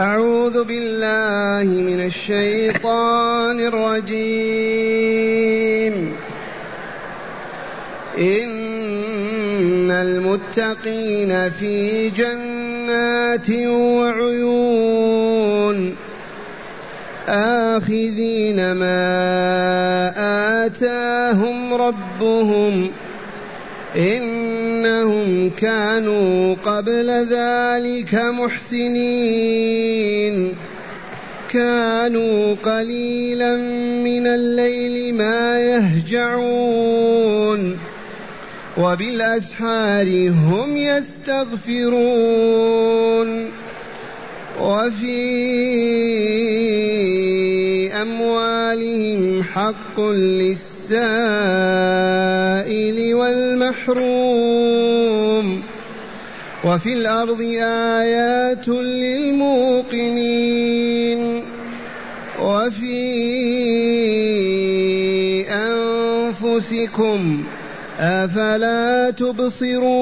أعوذ بالله من الشيطان الرجيم. إن المتقين في جنات وعيون. آخذين ما آتاهم ربهم. كانوا قبل ذلك محسنين. كانوا قليلا من الليل ما يهجعون. وبالأسحار هم يستغفرون. وفي أموالهم حق للسائل والمحروم. وفي الأرض آيات للموقنين. وفي أنفسكم أفلا تبصرون.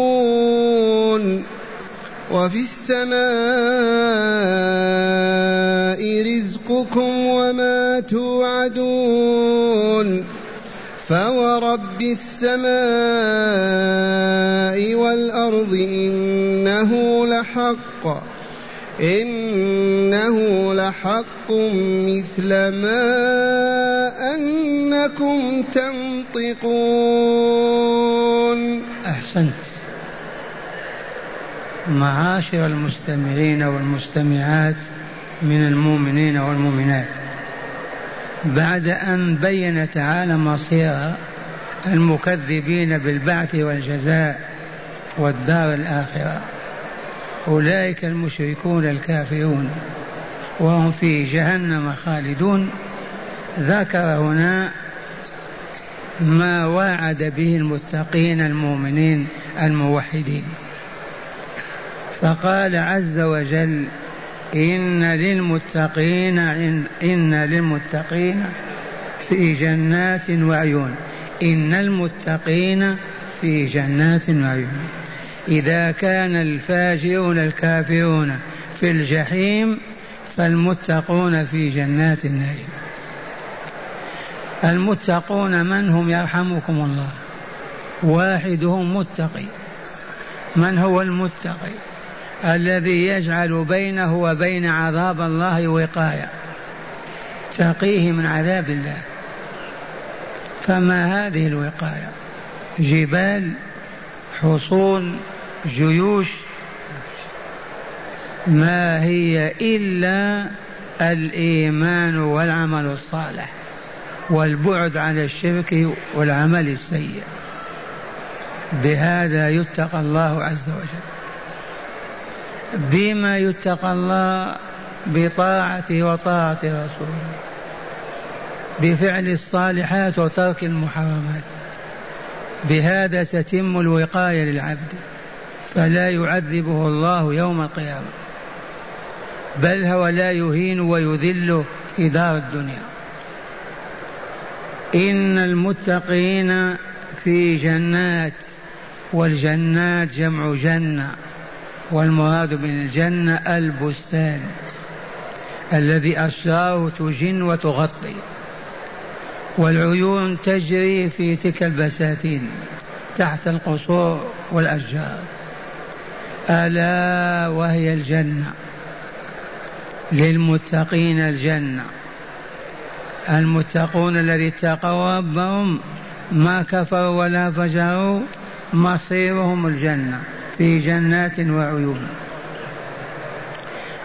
وفي السماء رزقكم وما توعدون فورب السماء والأرض إنه لحق إنه لحق مثل ما أنكم تنطقون. أحسنت. معاشر المستمعين والمستمعات من المؤمنين والمؤمنات. بعد أن بين تعالى مصير المكذبين بالبعث والجزاء والدار الآخرة أولئك المشركون الكافرون وهم في جهنم خالدون. ذكر هنا ما وعد به المتقين المؤمنين الموحدين. فقال عز وجل إن للمتقين إن للمتقين في جنات وعيون. إن المتقين في جنات وعيون. إذا كان الفاجرون الكافرون في الجحيم فالمتقون في جنات النعيم. المتقون من هم يرحمكم الله؟ واحدهم متقي. من هو المتقي؟ الذي يجعل بينه وبين عذاب الله وقاية تقيه من عذاب الله. فما هذه الوقاية؟ جبال حصون جيوش. ما هي إلا الإيمان والعمل الصالح والبعد عن الشرك والعمل السيء. بهذا يتقى الله عز وجل. بما يتقى الله بطاعته وطاعة رسوله بفعل الصالحات وترك المحرمات بهذا تتم الوقاية للعبد فلا يعذبه الله يوم القيامة بل هو لا يهين ويذله في دار الدنيا. إن المتقين في جنات والجنات جمع جنة. والمراد من الجنة البستان الذي أشجاره تجن وتغطي والعيون تجري في تلك البساتين تحت القصور والأشجار. ألا وهي الجنة. للمتقين الجنة. المتقون الذي اتقوا ربهم ما كفروا ولا فجروا مصيرهم الجنة. في جنات وعيون.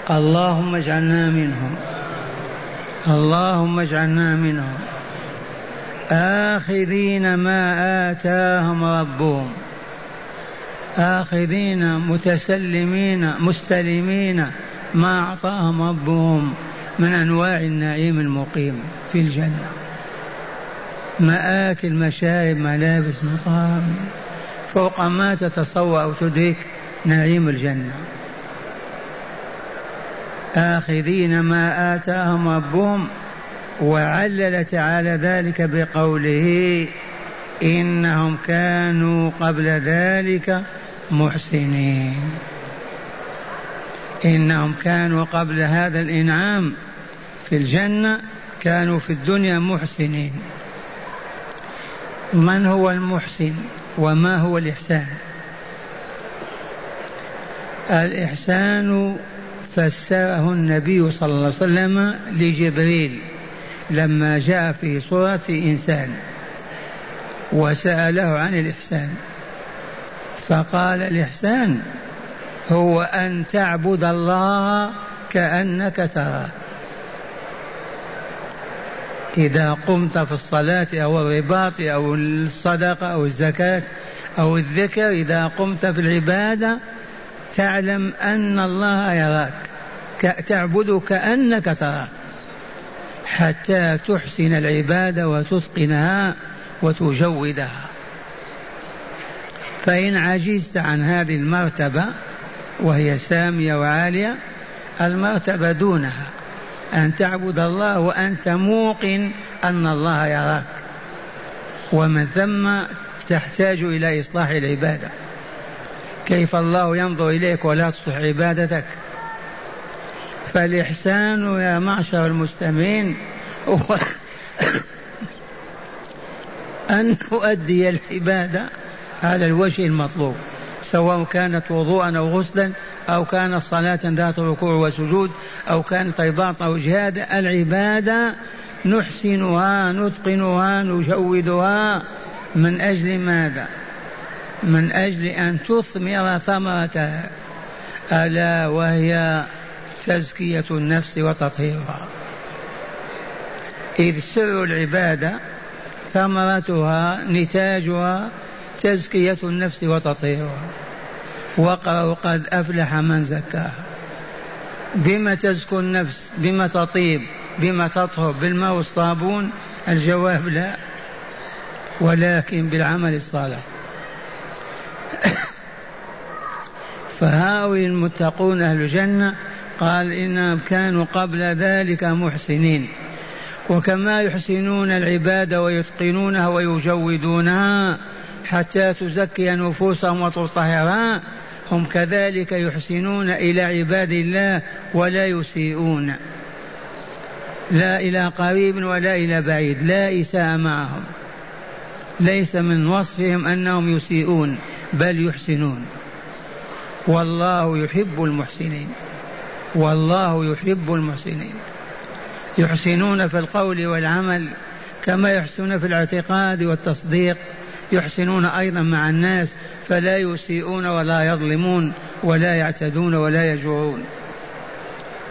اللهم اجعلنا منهم. اللهم اجعلنا منهم. آخذين ما آتاهم ربهم. آخذين متسلمين مستلمين ما أعطاهم ربهم من أنواع النعيم المقيم في الجنة. مآكل مشارب ملابس مطعم فوق ما تتصور أو تدرك نعيم الجنة. آخذين ما آتاهم ربهم وعلل تعالى ذلك بقوله إنهم كانوا قبل ذلك محسنين. إنهم كانوا قبل هذا الإنعام في الجنة كانوا في الدنيا محسنين. من هو المحسن؟ وما هو الإحسان؟ الإحسان فسره النبي صلى الله عليه وسلم لجبريل لما جاء في صورة إنسان وسأله عن الإحسان. فقال الإحسان هو أن تعبد الله كأنك تراه. إذا قمت في الصلاة أو الرباط أو الصدقة أو الزكاة أو الذكر إذا قمت في العبادة تعلم أن الله يراك تعبد كأنك تراه حتى تحسن العبادة وتتقنها وتجودها. فإن عجزت عن هذه المرتبة وهي سامية وعالية المرتبة دونها. أن تعبد الله وأنت موقن أن الله يراك. ومن ثم تحتاج إلى إصلاح العبادة. كيف الله ينظر إليك ولا تصلح عبادتك؟ فالإحسان يا معشر المستمعين هو أن نؤدي العبادة على الوجه المطلوب سواء كانت وضوءا أو غسلا أو كانت صلاة ذات ركوع وسجود أو كانت رباط أو جهاد العبادة نحسنها نتقنها نجودها من أجل ماذا؟ من أجل أن تثمر ثمرتها ألا وهي تزكية النفس وتطهيرها. إذ سر العبادة ثمرتها نتاجها تزكية النفس وتطهيرها. وقرأوا قد أفلح من زكاها. بما تزكو النفس بما تطيب بما تطهر بالماء والصابون الجواب لا. ولكن بالعمل الصالح. فهؤلاء المتقون أهل الجنة قال إنهم كانوا قبل ذلك محسنين. وكما يحسنون العبادة ويتقنونها ويجودونها حتى تزكي نفوسهم وتطهرها هم كذلك يحسنون إلى عباد الله ولا يسيئون. لا إلى قريب ولا إلى بعيد لا إساءة معهم. ليس من وصفهم أنهم يسيئون بل يحسنون. والله يحب المحسنين. والله يحب المحسنين. يحسنون في القول والعمل كما يحسنون في الاعتقاد والتصديق. يحسنون أيضا مع الناس فلا يسيئون ولا يظلمون ولا يعتدون ولا يجورون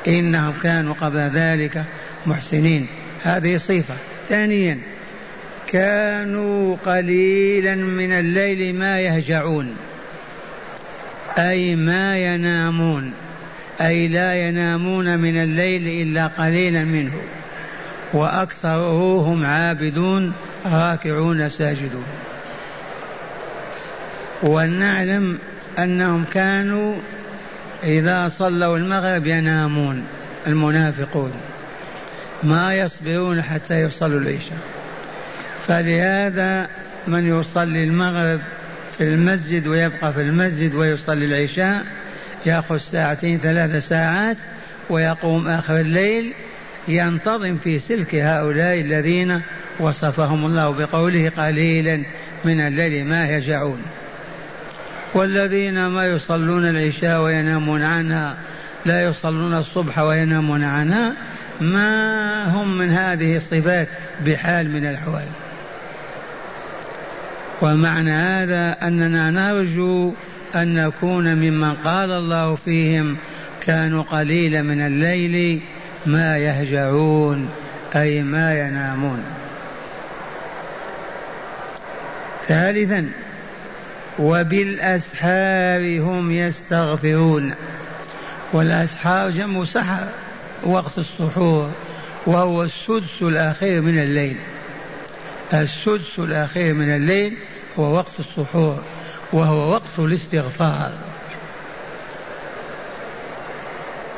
إنهم كانوا قبل ذلك محسنين. هذه صفه ثانيا كانوا قليلا من الليل ما يهجعون أي ما ينامون أي لا ينامون من الليل إلا قليلا منه وأكثره هم عابدون راكعون ساجدون. ولنعلم أنهم كانوا إذا صلوا المغرب ينامون المنافقون ما يصبرون حتى يصلوا العشاء. فلهذا من يصلي المغرب في المسجد ويبقى في المسجد ويصلي العشاء يأخذ ساعتين ثلاث ساعات ويقوم آخر الليل ينتظم في سلك هؤلاء الذين وصفهم الله بقوله قليلا من الليل ما يهجعون والذين ما يصلون العشاء وينامون عنها لا يصلون الصبح وينامون عنها ما هم من هذه الصفات بحال من الأحوال. ومعنى هذا أننا نرجو أن نكون ممن قال الله فيهم كانوا قليلا من الليل ما يهجعون أي ما ينامون. ثالثا وبالأسحار هم يستغفرون. والأسحار جمع سحر وقت السحور وهو السدس الأخير من الليل. السدس الأخير من الليل هو وقت السحور وهو وقت الاستغفار.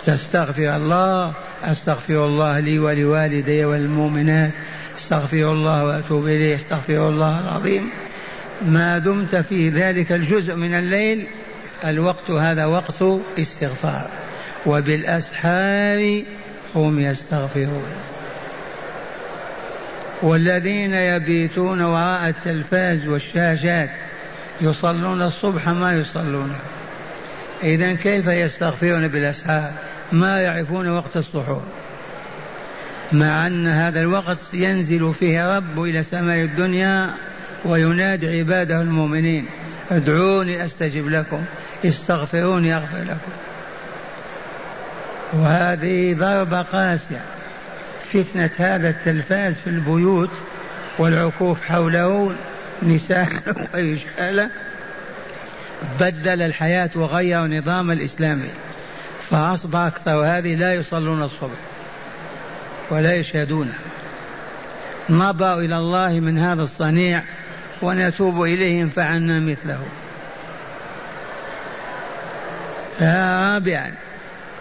تستغفر الله أستغفر الله لي ولوالدي وللمؤمنات أستغفر الله وأتوب إليه أستغفر الله العظيم. ما دمت في ذلك الجزء من الليل الوقت هذا وقت استغفار. وبالأسحار هم يستغفرون. والذين يبيتون وراء التلفاز والشاشات يصلون الصبح ما يصلون. إذا كيف يستغفرون بالأسحار؟ ما يعرفون وقت السحور مع أن هذا الوقت ينزل فيه رب إلى سماء الدنيا وينادي عباده المؤمنين ادعوني أستجب لكم استغفروني أغفر لكم. وهذه ضربة قاسية فتنة هذا التلفاز في البيوت والعكوف حوله نساء ورجالا. بدل الحياة وغير النظام الإسلامي فأصبح أكثر هذه لا يصلون الصبح ولا يشهدونه نبأ إلى الله من هذا الصنيع ونتوب إليه إن فعلنا مثله. رابعا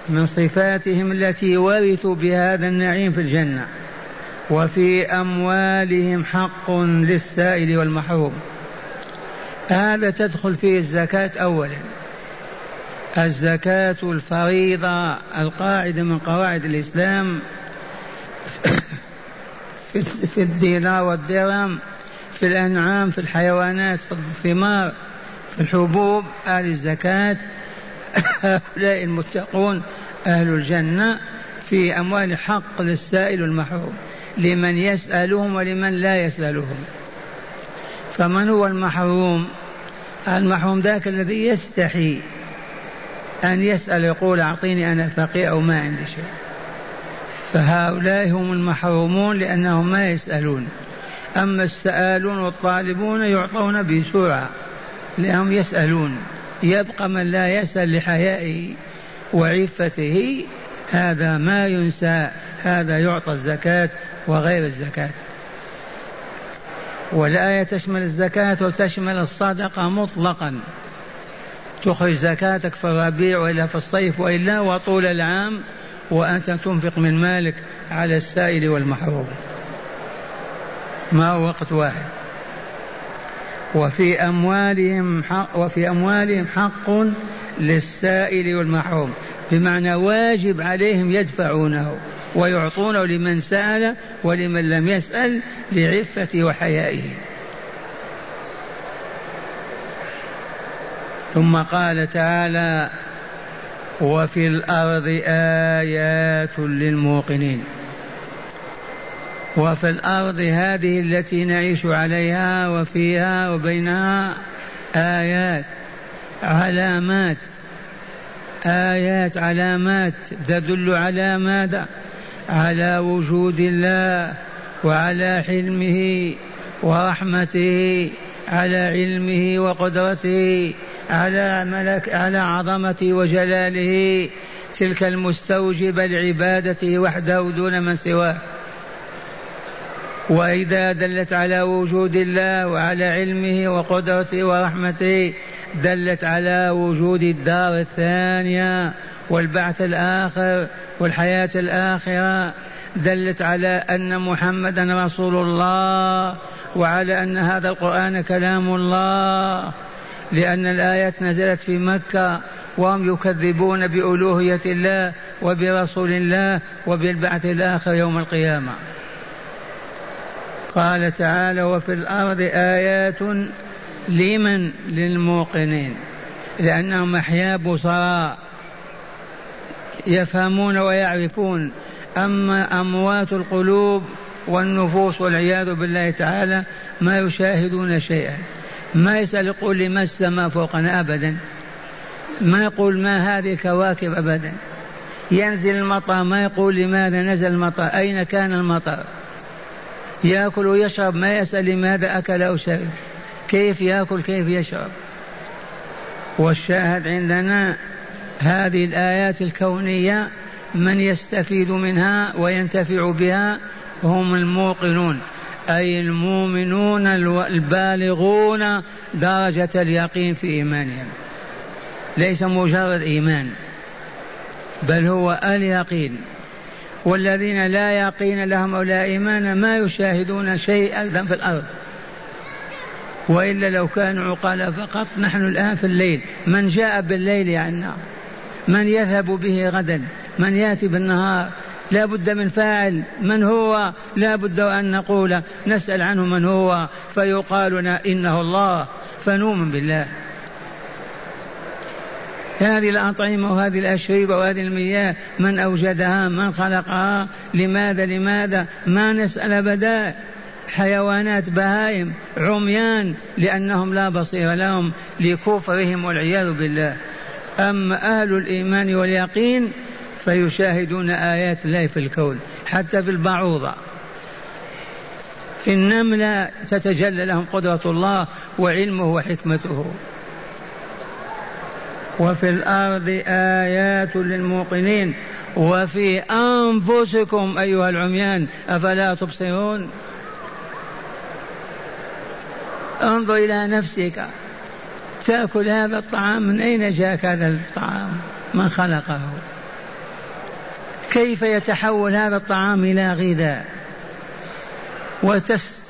من صفاتهم التي ورثوا بهذا النعيم في الجنة وفي أموالهم حق للسائل والمحروم. هذا تدخل فيه الزكاة أولا. الزكاة الفريضة القاعدة من قواعد الإسلام في الدينار والدرهم في الأنعام في الحيوانات في الثمار في الحبوب أهل الزكاة. هؤلاء المتقون أهل الجنة في أموال حق للسائل المحروم لمن يسألهم ولمن لا يسألهم. فمن هو المحروم؟ المحروم ذاك الذي يستحي أن يسأل يقول أعطيني أنا فقير أو ما عندي شيء. فهؤلاء هم المحرومون لأنهم ما يسألون. أما السائلون والطالبون يعطون بسرعة لأنهم يسألون. يبقى من لا يسأل لحيائه وعفته هذا ما ينسى هذا يعطى الزكاة وغير الزكاة. والآية تشمل الزكاة وتشمل الصدقة مطلقا. تخرج زكاتك في الربيع وإلا في الصيف وإلا وطول العام وأنت تنفق من مالك على السائل والمحروم. ما هو وقت واحد. وفي أموالهم حق وفي أموالهم حق للسائل والمحروم. بمعنى واجب عليهم يدفعونه ويعطونه لمن سأل ولمن لم يسأل لعفته وحيائه. ثم قال تعالى وفي الأرض آيات للموقنين. وفي الأرض هذه التي نعيش عليها وفيها وبينها آيات علامات آيات علامات تدل على ماذا؟ على وجود الله وعلى حلمه ورحمته على علمه وقدرته على ملك على عظمته وجلاله تلك المستوجبة لعبادته وحده دون من سواه وإذا دلت على وجود الله وعلى علمه وقدرته ورحمته دلت على وجود الدار الثانية والبعث الآخر والحياة الآخرة دلت على أن محمدا رسول الله وعلى أن هذا القرآن كلام الله لأن الآيات نزلت في مكة وهم يكذبون بألوهية الله وبرسول الله وبالبعث الآخر يوم القيامة. قال تعالى وفي الأرض آيات لمن للموقنين لأنهم أحياء بصراء يفهمون ويعرفون. أما أموات القلوب والنفوس والعياذ بالله تعالى ما يشاهدون شيئا. ما يسأل يقول لما السماء فوقنا أبدا. ما يقول ما هذه الكواكب أبدا. ينزل المطر ما يقول لماذا نزل المطر أين كان المطر؟ يأكل ويشرب ما يسأل لماذا أكل أو شرب. كيف يأكل كيف يشرب. والشاهد عندنا هذه الآيات الكونية من يستفيد منها وينتفع بها هم الموقنون أي المؤمنون البالغون درجة اليقين في إيمانهم. ليس مجرد إيمان بل هو اليقين. والذين لا يقين لهم ولا إيمان ما يشاهدون شيئا في الأرض. وإلا لو كانوا عقلاء فقط نحن الآن في الليل. من جاء بالليل عنا من يذهب به غدا من يأتي بالنهار لا بد من فاعل. من هو؟ لا بد أن نقول نسأل عنه من هو فيقال إنه الله فنؤمن بالله. هذه الأطعمة وهذه الأشربة وهذه المياه من أوجدها؟ من خلقها؟ لماذا؟ لماذا؟ ما نسأل أبدا. حيوانات بهائم عميان لأنهم لا بصير لهم لكفرهم والعياذ بالله. أما أهل الإيمان واليقين فيشاهدون آيات الله في الكون حتى في البعوضة. في النملة تتجلى لهم قدرة الله وعلمه وحكمته. وفي الأرض آيات للموقنين وفي أنفسكم أيها العميان أفلا تبصرون؟ انظر إلى نفسك. تأكل هذا الطعام من أين جاءك هذا الطعام؟ من خلقه. كيف يتحول هذا الطعام إلى غذاء؟ وتس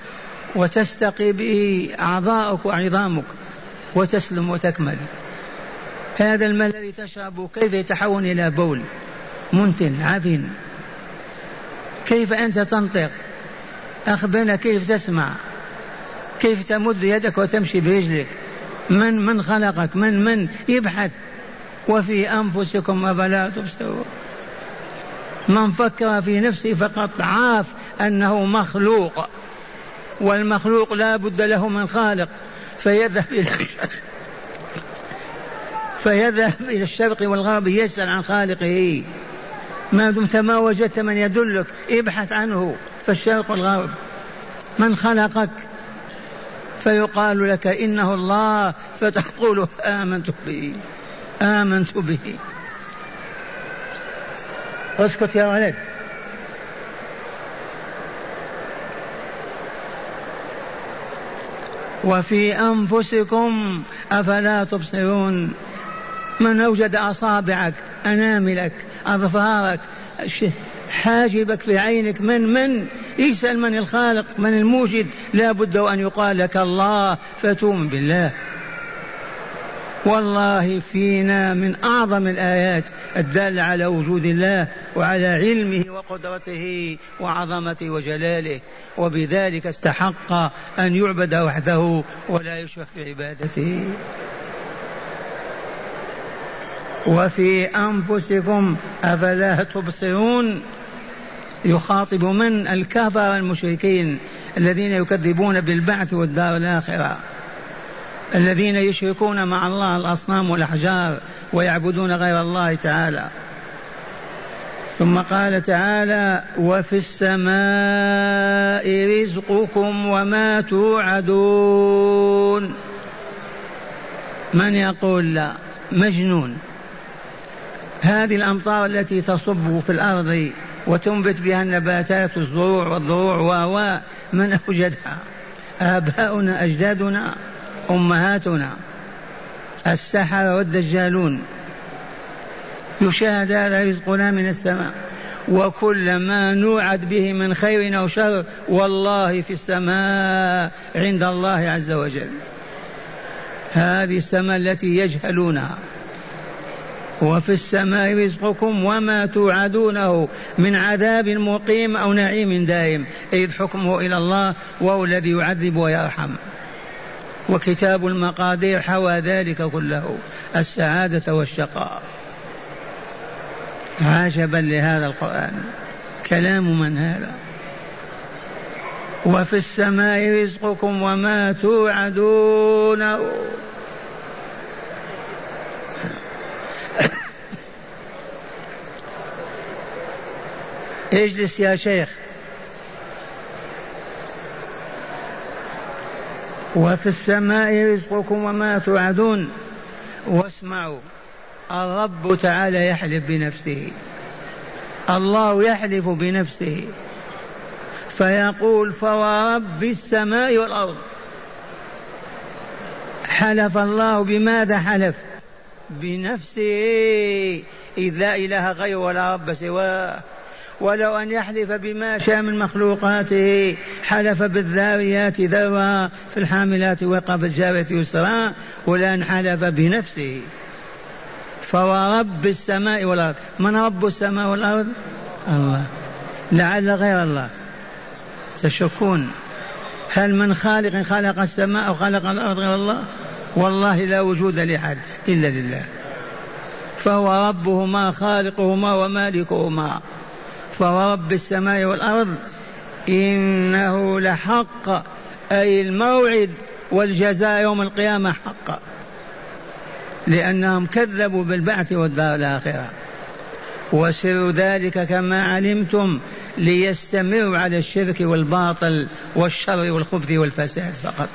وتستقي به أعضاؤك وعظامك وتسلم وتكمل. هذا الماء الذي تشربه كيف يتحول إلى بول؟ منتن عفن. كيف أنت تنطق؟ أخبرنا كيف تسمع؟ كيف تمد يدك وتمشي برجلك من من خلقك؟ من من يبحث؟ وفي أنفسكم أفلا تبصرون. من فكر في نفسه فقط عاف أنه مخلوق والمخلوق لا بد له من خالق فيذهب إلى فيذهب إلى الشرق والغرب يسأل عن خالقه. ما دمت ما وجدت من يدلك. ابحث عنه في الشرق والغرب. من خلقك؟ فيقال لك إنه الله. فتقول آمنت به. آمنت به. اسكت يا ولد. وفي أنفسكم أفلا تبصرون. من أوجد أصابعك أناملك أظفارك حاجبك في عينك من من؟ يسأل من الخالق من الموجد. لا بد أن يقال لك الله فتؤمن بالله. والله فينا من أعظم الآيات الدالة على وجود الله وعلى علمه وقدرته وعظمته وجلاله. وبذلك استحق أن يعبد وحده ولا يشرك بعبادته. وفي أنفسكم أفلا تبصرون؟ يخاطب من؟ الكفر المشركين الذين يكذبون بالبعث والدار الآخرة. الذين يشركون مع الله الأصنام والأحجار ويعبدون غير الله تعالى. ثم قال تعالى وفي السماء رزقكم وما توعدون. من يقول لا؟ مجنون. هذه الأمطار التي تصب في الأرض وتنبت بها النباتات الزروع والضروع و من أوجدها. آباؤنا أجدادنا أمهاتنا. السحرة والدجالون. يشاهد هذا رزقنا من السماء. وكل ما نوعد به من خير أو شر والله في السماء عند الله عز وجل. هذه السماء التي يجهلونها. وفي السماء رزقكم وما توعدونه من عذاب مقيم أو نعيم دائم. إذ حكمه إلى الله وهو الذي يعذب ويرحم. وكتاب المقادير حوى ذلك كله السعادة والشقاء. عجبا لهذا القرآن. كلام من هذا؟ وفي السماء رزقكم وما توعدونه. اجلس يا شيخ. وفي السماء رزقكم وما توعدون. واسمعوا الرب تعالى يحلف بنفسه. الله يحلف بنفسه. فيقول فورب السماء والأرض. حلف الله بماذا حلف؟ بنفسه. إذ لا إله غيره ولا رب سواه. ولو أن يحلف بما شاء من مخلوقاته حلف بالذاريات ذرا في الحاملات وقف الجارية يسرا ولأن حلف بنفسه. فورب السماء والأرض. من رب السماء والأرض؟ الله. لعل غير الله. تشكون. هل من خالق خلق السماء أو خلق الأرض غير الله؟ والله لا وجود لأحد إلا لله. فهو ربهما خالقهما ومالكهما. فهو رب السماء والأرض. إنه لحق أي الموعد والجزاء يوم القيامة حق. لأنهم كذبوا بالبعث والدار الآخرة. وسر ذلك كما علمتم ليستمروا على الشرك والباطل والشر والخبث والفساد فقط.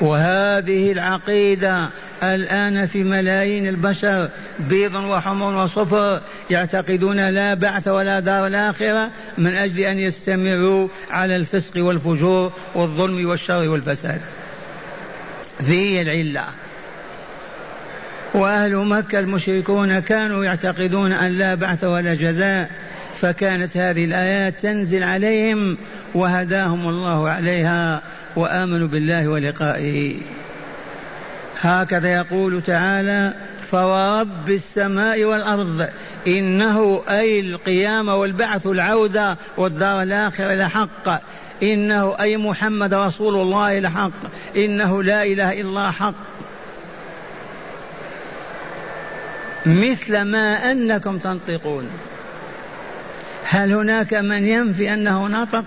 وهذه العقيدة الآن في ملايين البشر بيض وحمر وصفر يعتقدون لا بعث ولا دار الآخرة من أجل أن يستمروا على الفسق والفجور والظلم والشر والفساد. ذي العلة. وأهل مكة المشركون كانوا يعتقدون أن لا بعث ولا جزاء فكانت هذه الآيات تنزل عليهم وهداهم الله عليها وآمنوا بالله ولقائه. هكذا يقول تعالى فورب السماء والأرض إنه أي القيامة والبعث العودة والدار الآخرة لحق إنه أي محمد رسول الله لحق إنه لا إله إلا الله حق. مثل ما أنكم تنطقون. هل هناك من ينفي أنه نطق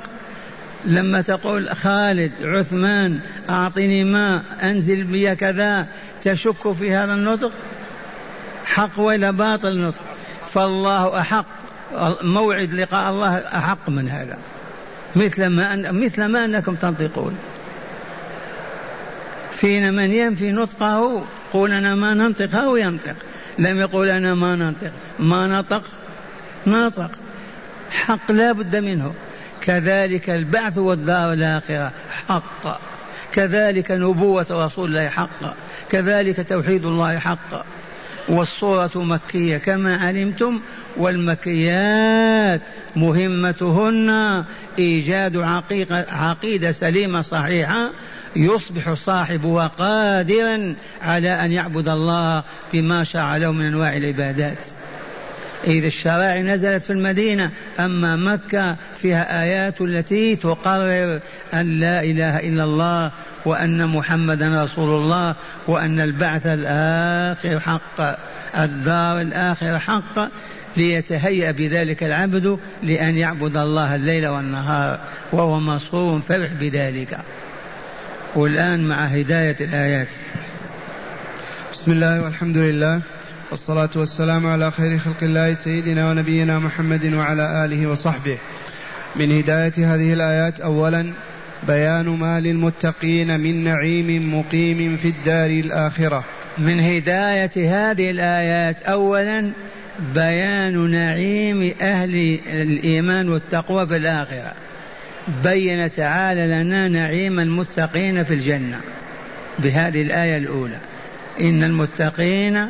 لما تقول خالد عثمان أعطني ماء أنزل بي كذا تشك في هذا النطق؟ حق ولا باطل النطق؟ فالله أحق. موعد لقاء الله أحق من هذا. مثل ما أن مثل ما أنكم تنطقون. فينا من ينفي نطقه؟ قول أنا ما ننطق أو ينطق. لم يقول أنا ما ننطق. ما نطق؟ نطق. حق لا بد منه. كذلك البعث والدار الآخرة حق. كذلك نبوة رسول الله حق. كذلك توحيد الله حق. والصورة مكية كما علمتم والمكيات مهمتهن إيجاد عقيقة عقيدة سليمة صحيحة يصبح صاحبها قادرا على أن يعبد الله بما شاء له من أنواع العبادات. إذا الشرائع نزلت في المدينة أما مكة فيها آيات التي تقرر أن لا إله إلا الله وأن محمدا رسول الله وأن البعث الآخر حق الدار الآخر حق ليتهيأ بذلك العبد لأن يعبد الله الليل والنهار وهو مسرور فرح بذلك. والآن مع هداية الآيات. بسم الله والحمد لله. والصلاة والسلام على خير خلق الله سيدنا ونبينا محمد وعلى آله وصحبه. من هداية هذه الآيات أولا بيان ما للمتقين من نعيم مقيم في الدار الآخرة. من هداية هذه الآيات أولا بيان نعيم أهل الإيمان والتقوى في الآخرة. بين تعالى لنا نعيم المتقين في الجنة. بهذه الآية الأولى. إن المتقين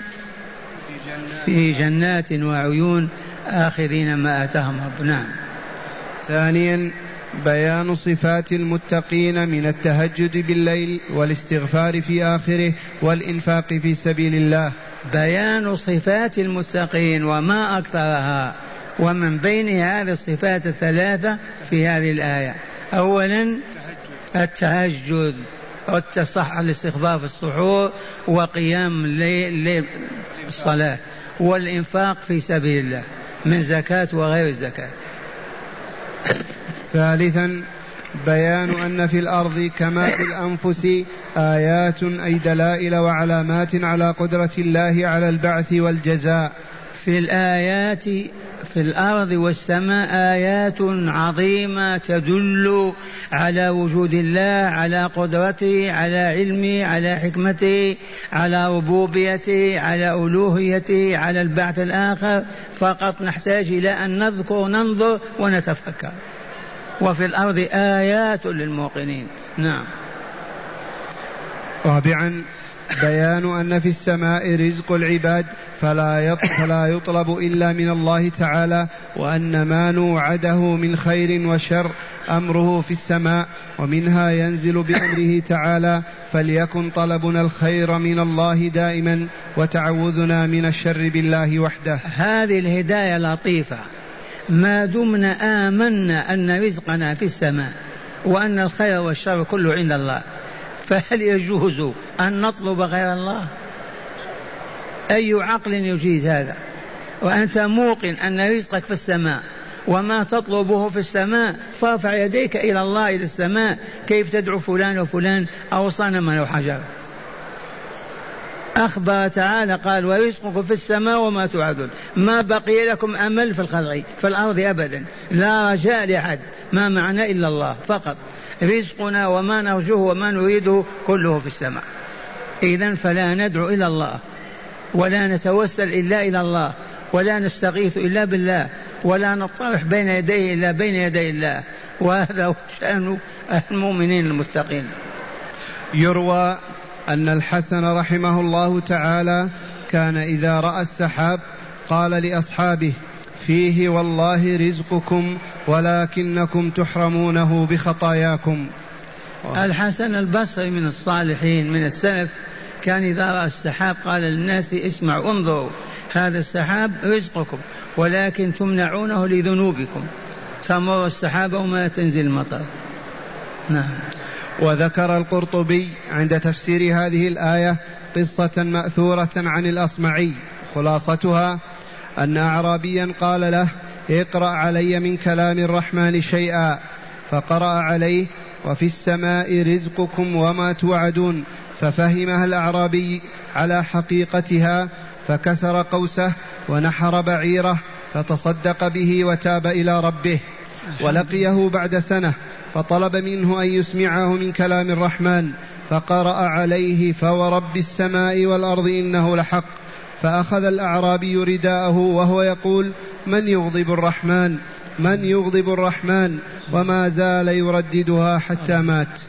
في جنات وعيون آخذين ما آتاهم رب. نعم. ثانيا بيان صفات المتقين من التهجد بالليل والاستغفار في آخره والإنفاق في سبيل الله. بيان صفات المتقين وما أكثرها ومن بين هذه الصفات الثلاثة في هذه الآية. أولا التهجد. والتصح الاستغفار في السحور وقيام الليل الصلاة والإنفاق في سبيل الله من زكاة وغير الزكاة. ثالثا بيان أن في الأرض كما في الأنفس آيات أي دلائل وعلامات على قدرة الله على البعث والجزاء. في الآيات في الأرض والسماء آيات عظيمة تدل على وجود الله على قدرته على علمه على حكمته على ربوبيته على ألوهيته على البعث الآخر. فقط نحتاج إلى أن نذكر ننظر ونتفكر. وفي الأرض آيات للموقنين. نعم. رابعا بيان أن في السماء رزق العباد. فلا فلا يطلب إلا من الله تعالى وأن ما نوعده من خير وشر أمره في السماء ومنها ينزل بأمره تعالى فليكن طلبنا الخير من الله دائما وتعوذنا من الشر بالله وحده. هذه الهداية لطيفة. ما دمنا آمنا أن رزقنا في السماء وأن الخير والشر كله عند الله. فهل يجوز أن نطلب غير الله؟ أي عقل يجيز هذا؟ وأنت موقن أن رزقك في السماء وما تطلبه في السماء فارفع يديك إلى الله إلى السماء كيف تدعو فلان وفلان أو صنما أو حجر. أخبر تعالى قال ورزقكم في السماء وما توعدون ما بقي لكم أمل في الخلق في الأرض أبدا. لا رجاء لأحد ما معنى إلا الله فقط. رزقنا وما نرجوه وما نريده كله في السماء. إذا فلا ندعو إلى الله. ولا نتوسل إلا إلى الله ولا نستغيث إلا بالله ولا نطرح بين يديه إلا بين يدي الله. وهذا هو شأن المؤمنين المتقين. يروى أن الحسن رحمه الله تعالى كان إذا رأى السحاب قال لأصحابه فيه والله رزقكم ولكنكم تحرمونه بخطاياكم. الحسن البصري من الصالحين من السلف كان إذا رأى السحاب قال للناس اسمعوا انظروا هذا السحاب رزقكم ولكن تمنعونه لذنوبكم. تمر السحابة وما تنزل المطر. نعم. وذكر القرطبي عند تفسير هذه الآية قصة مأثورة عن الأصمعي خلاصتها أن أعرابيا قال له اقرأ علي من كلام الرحمن شيئا. فقرأ عليه وفي السماء رزقكم وما توعدون. ففهمها الأعرابي على حقيقتها فكسر قوسه ونحر بعيره فتصدق به وتاب إلى ربه. ولقيه بعد سنة فطلب منه أن يسمعه من كلام الرحمن فقرأ عليه فورب السماء والأرض إنه لحق. فأخذ الأعرابي رداءه وهو يقول من يغضب الرحمن؟ من يغضب الرحمن؟ وما زال يرددها حتى مات.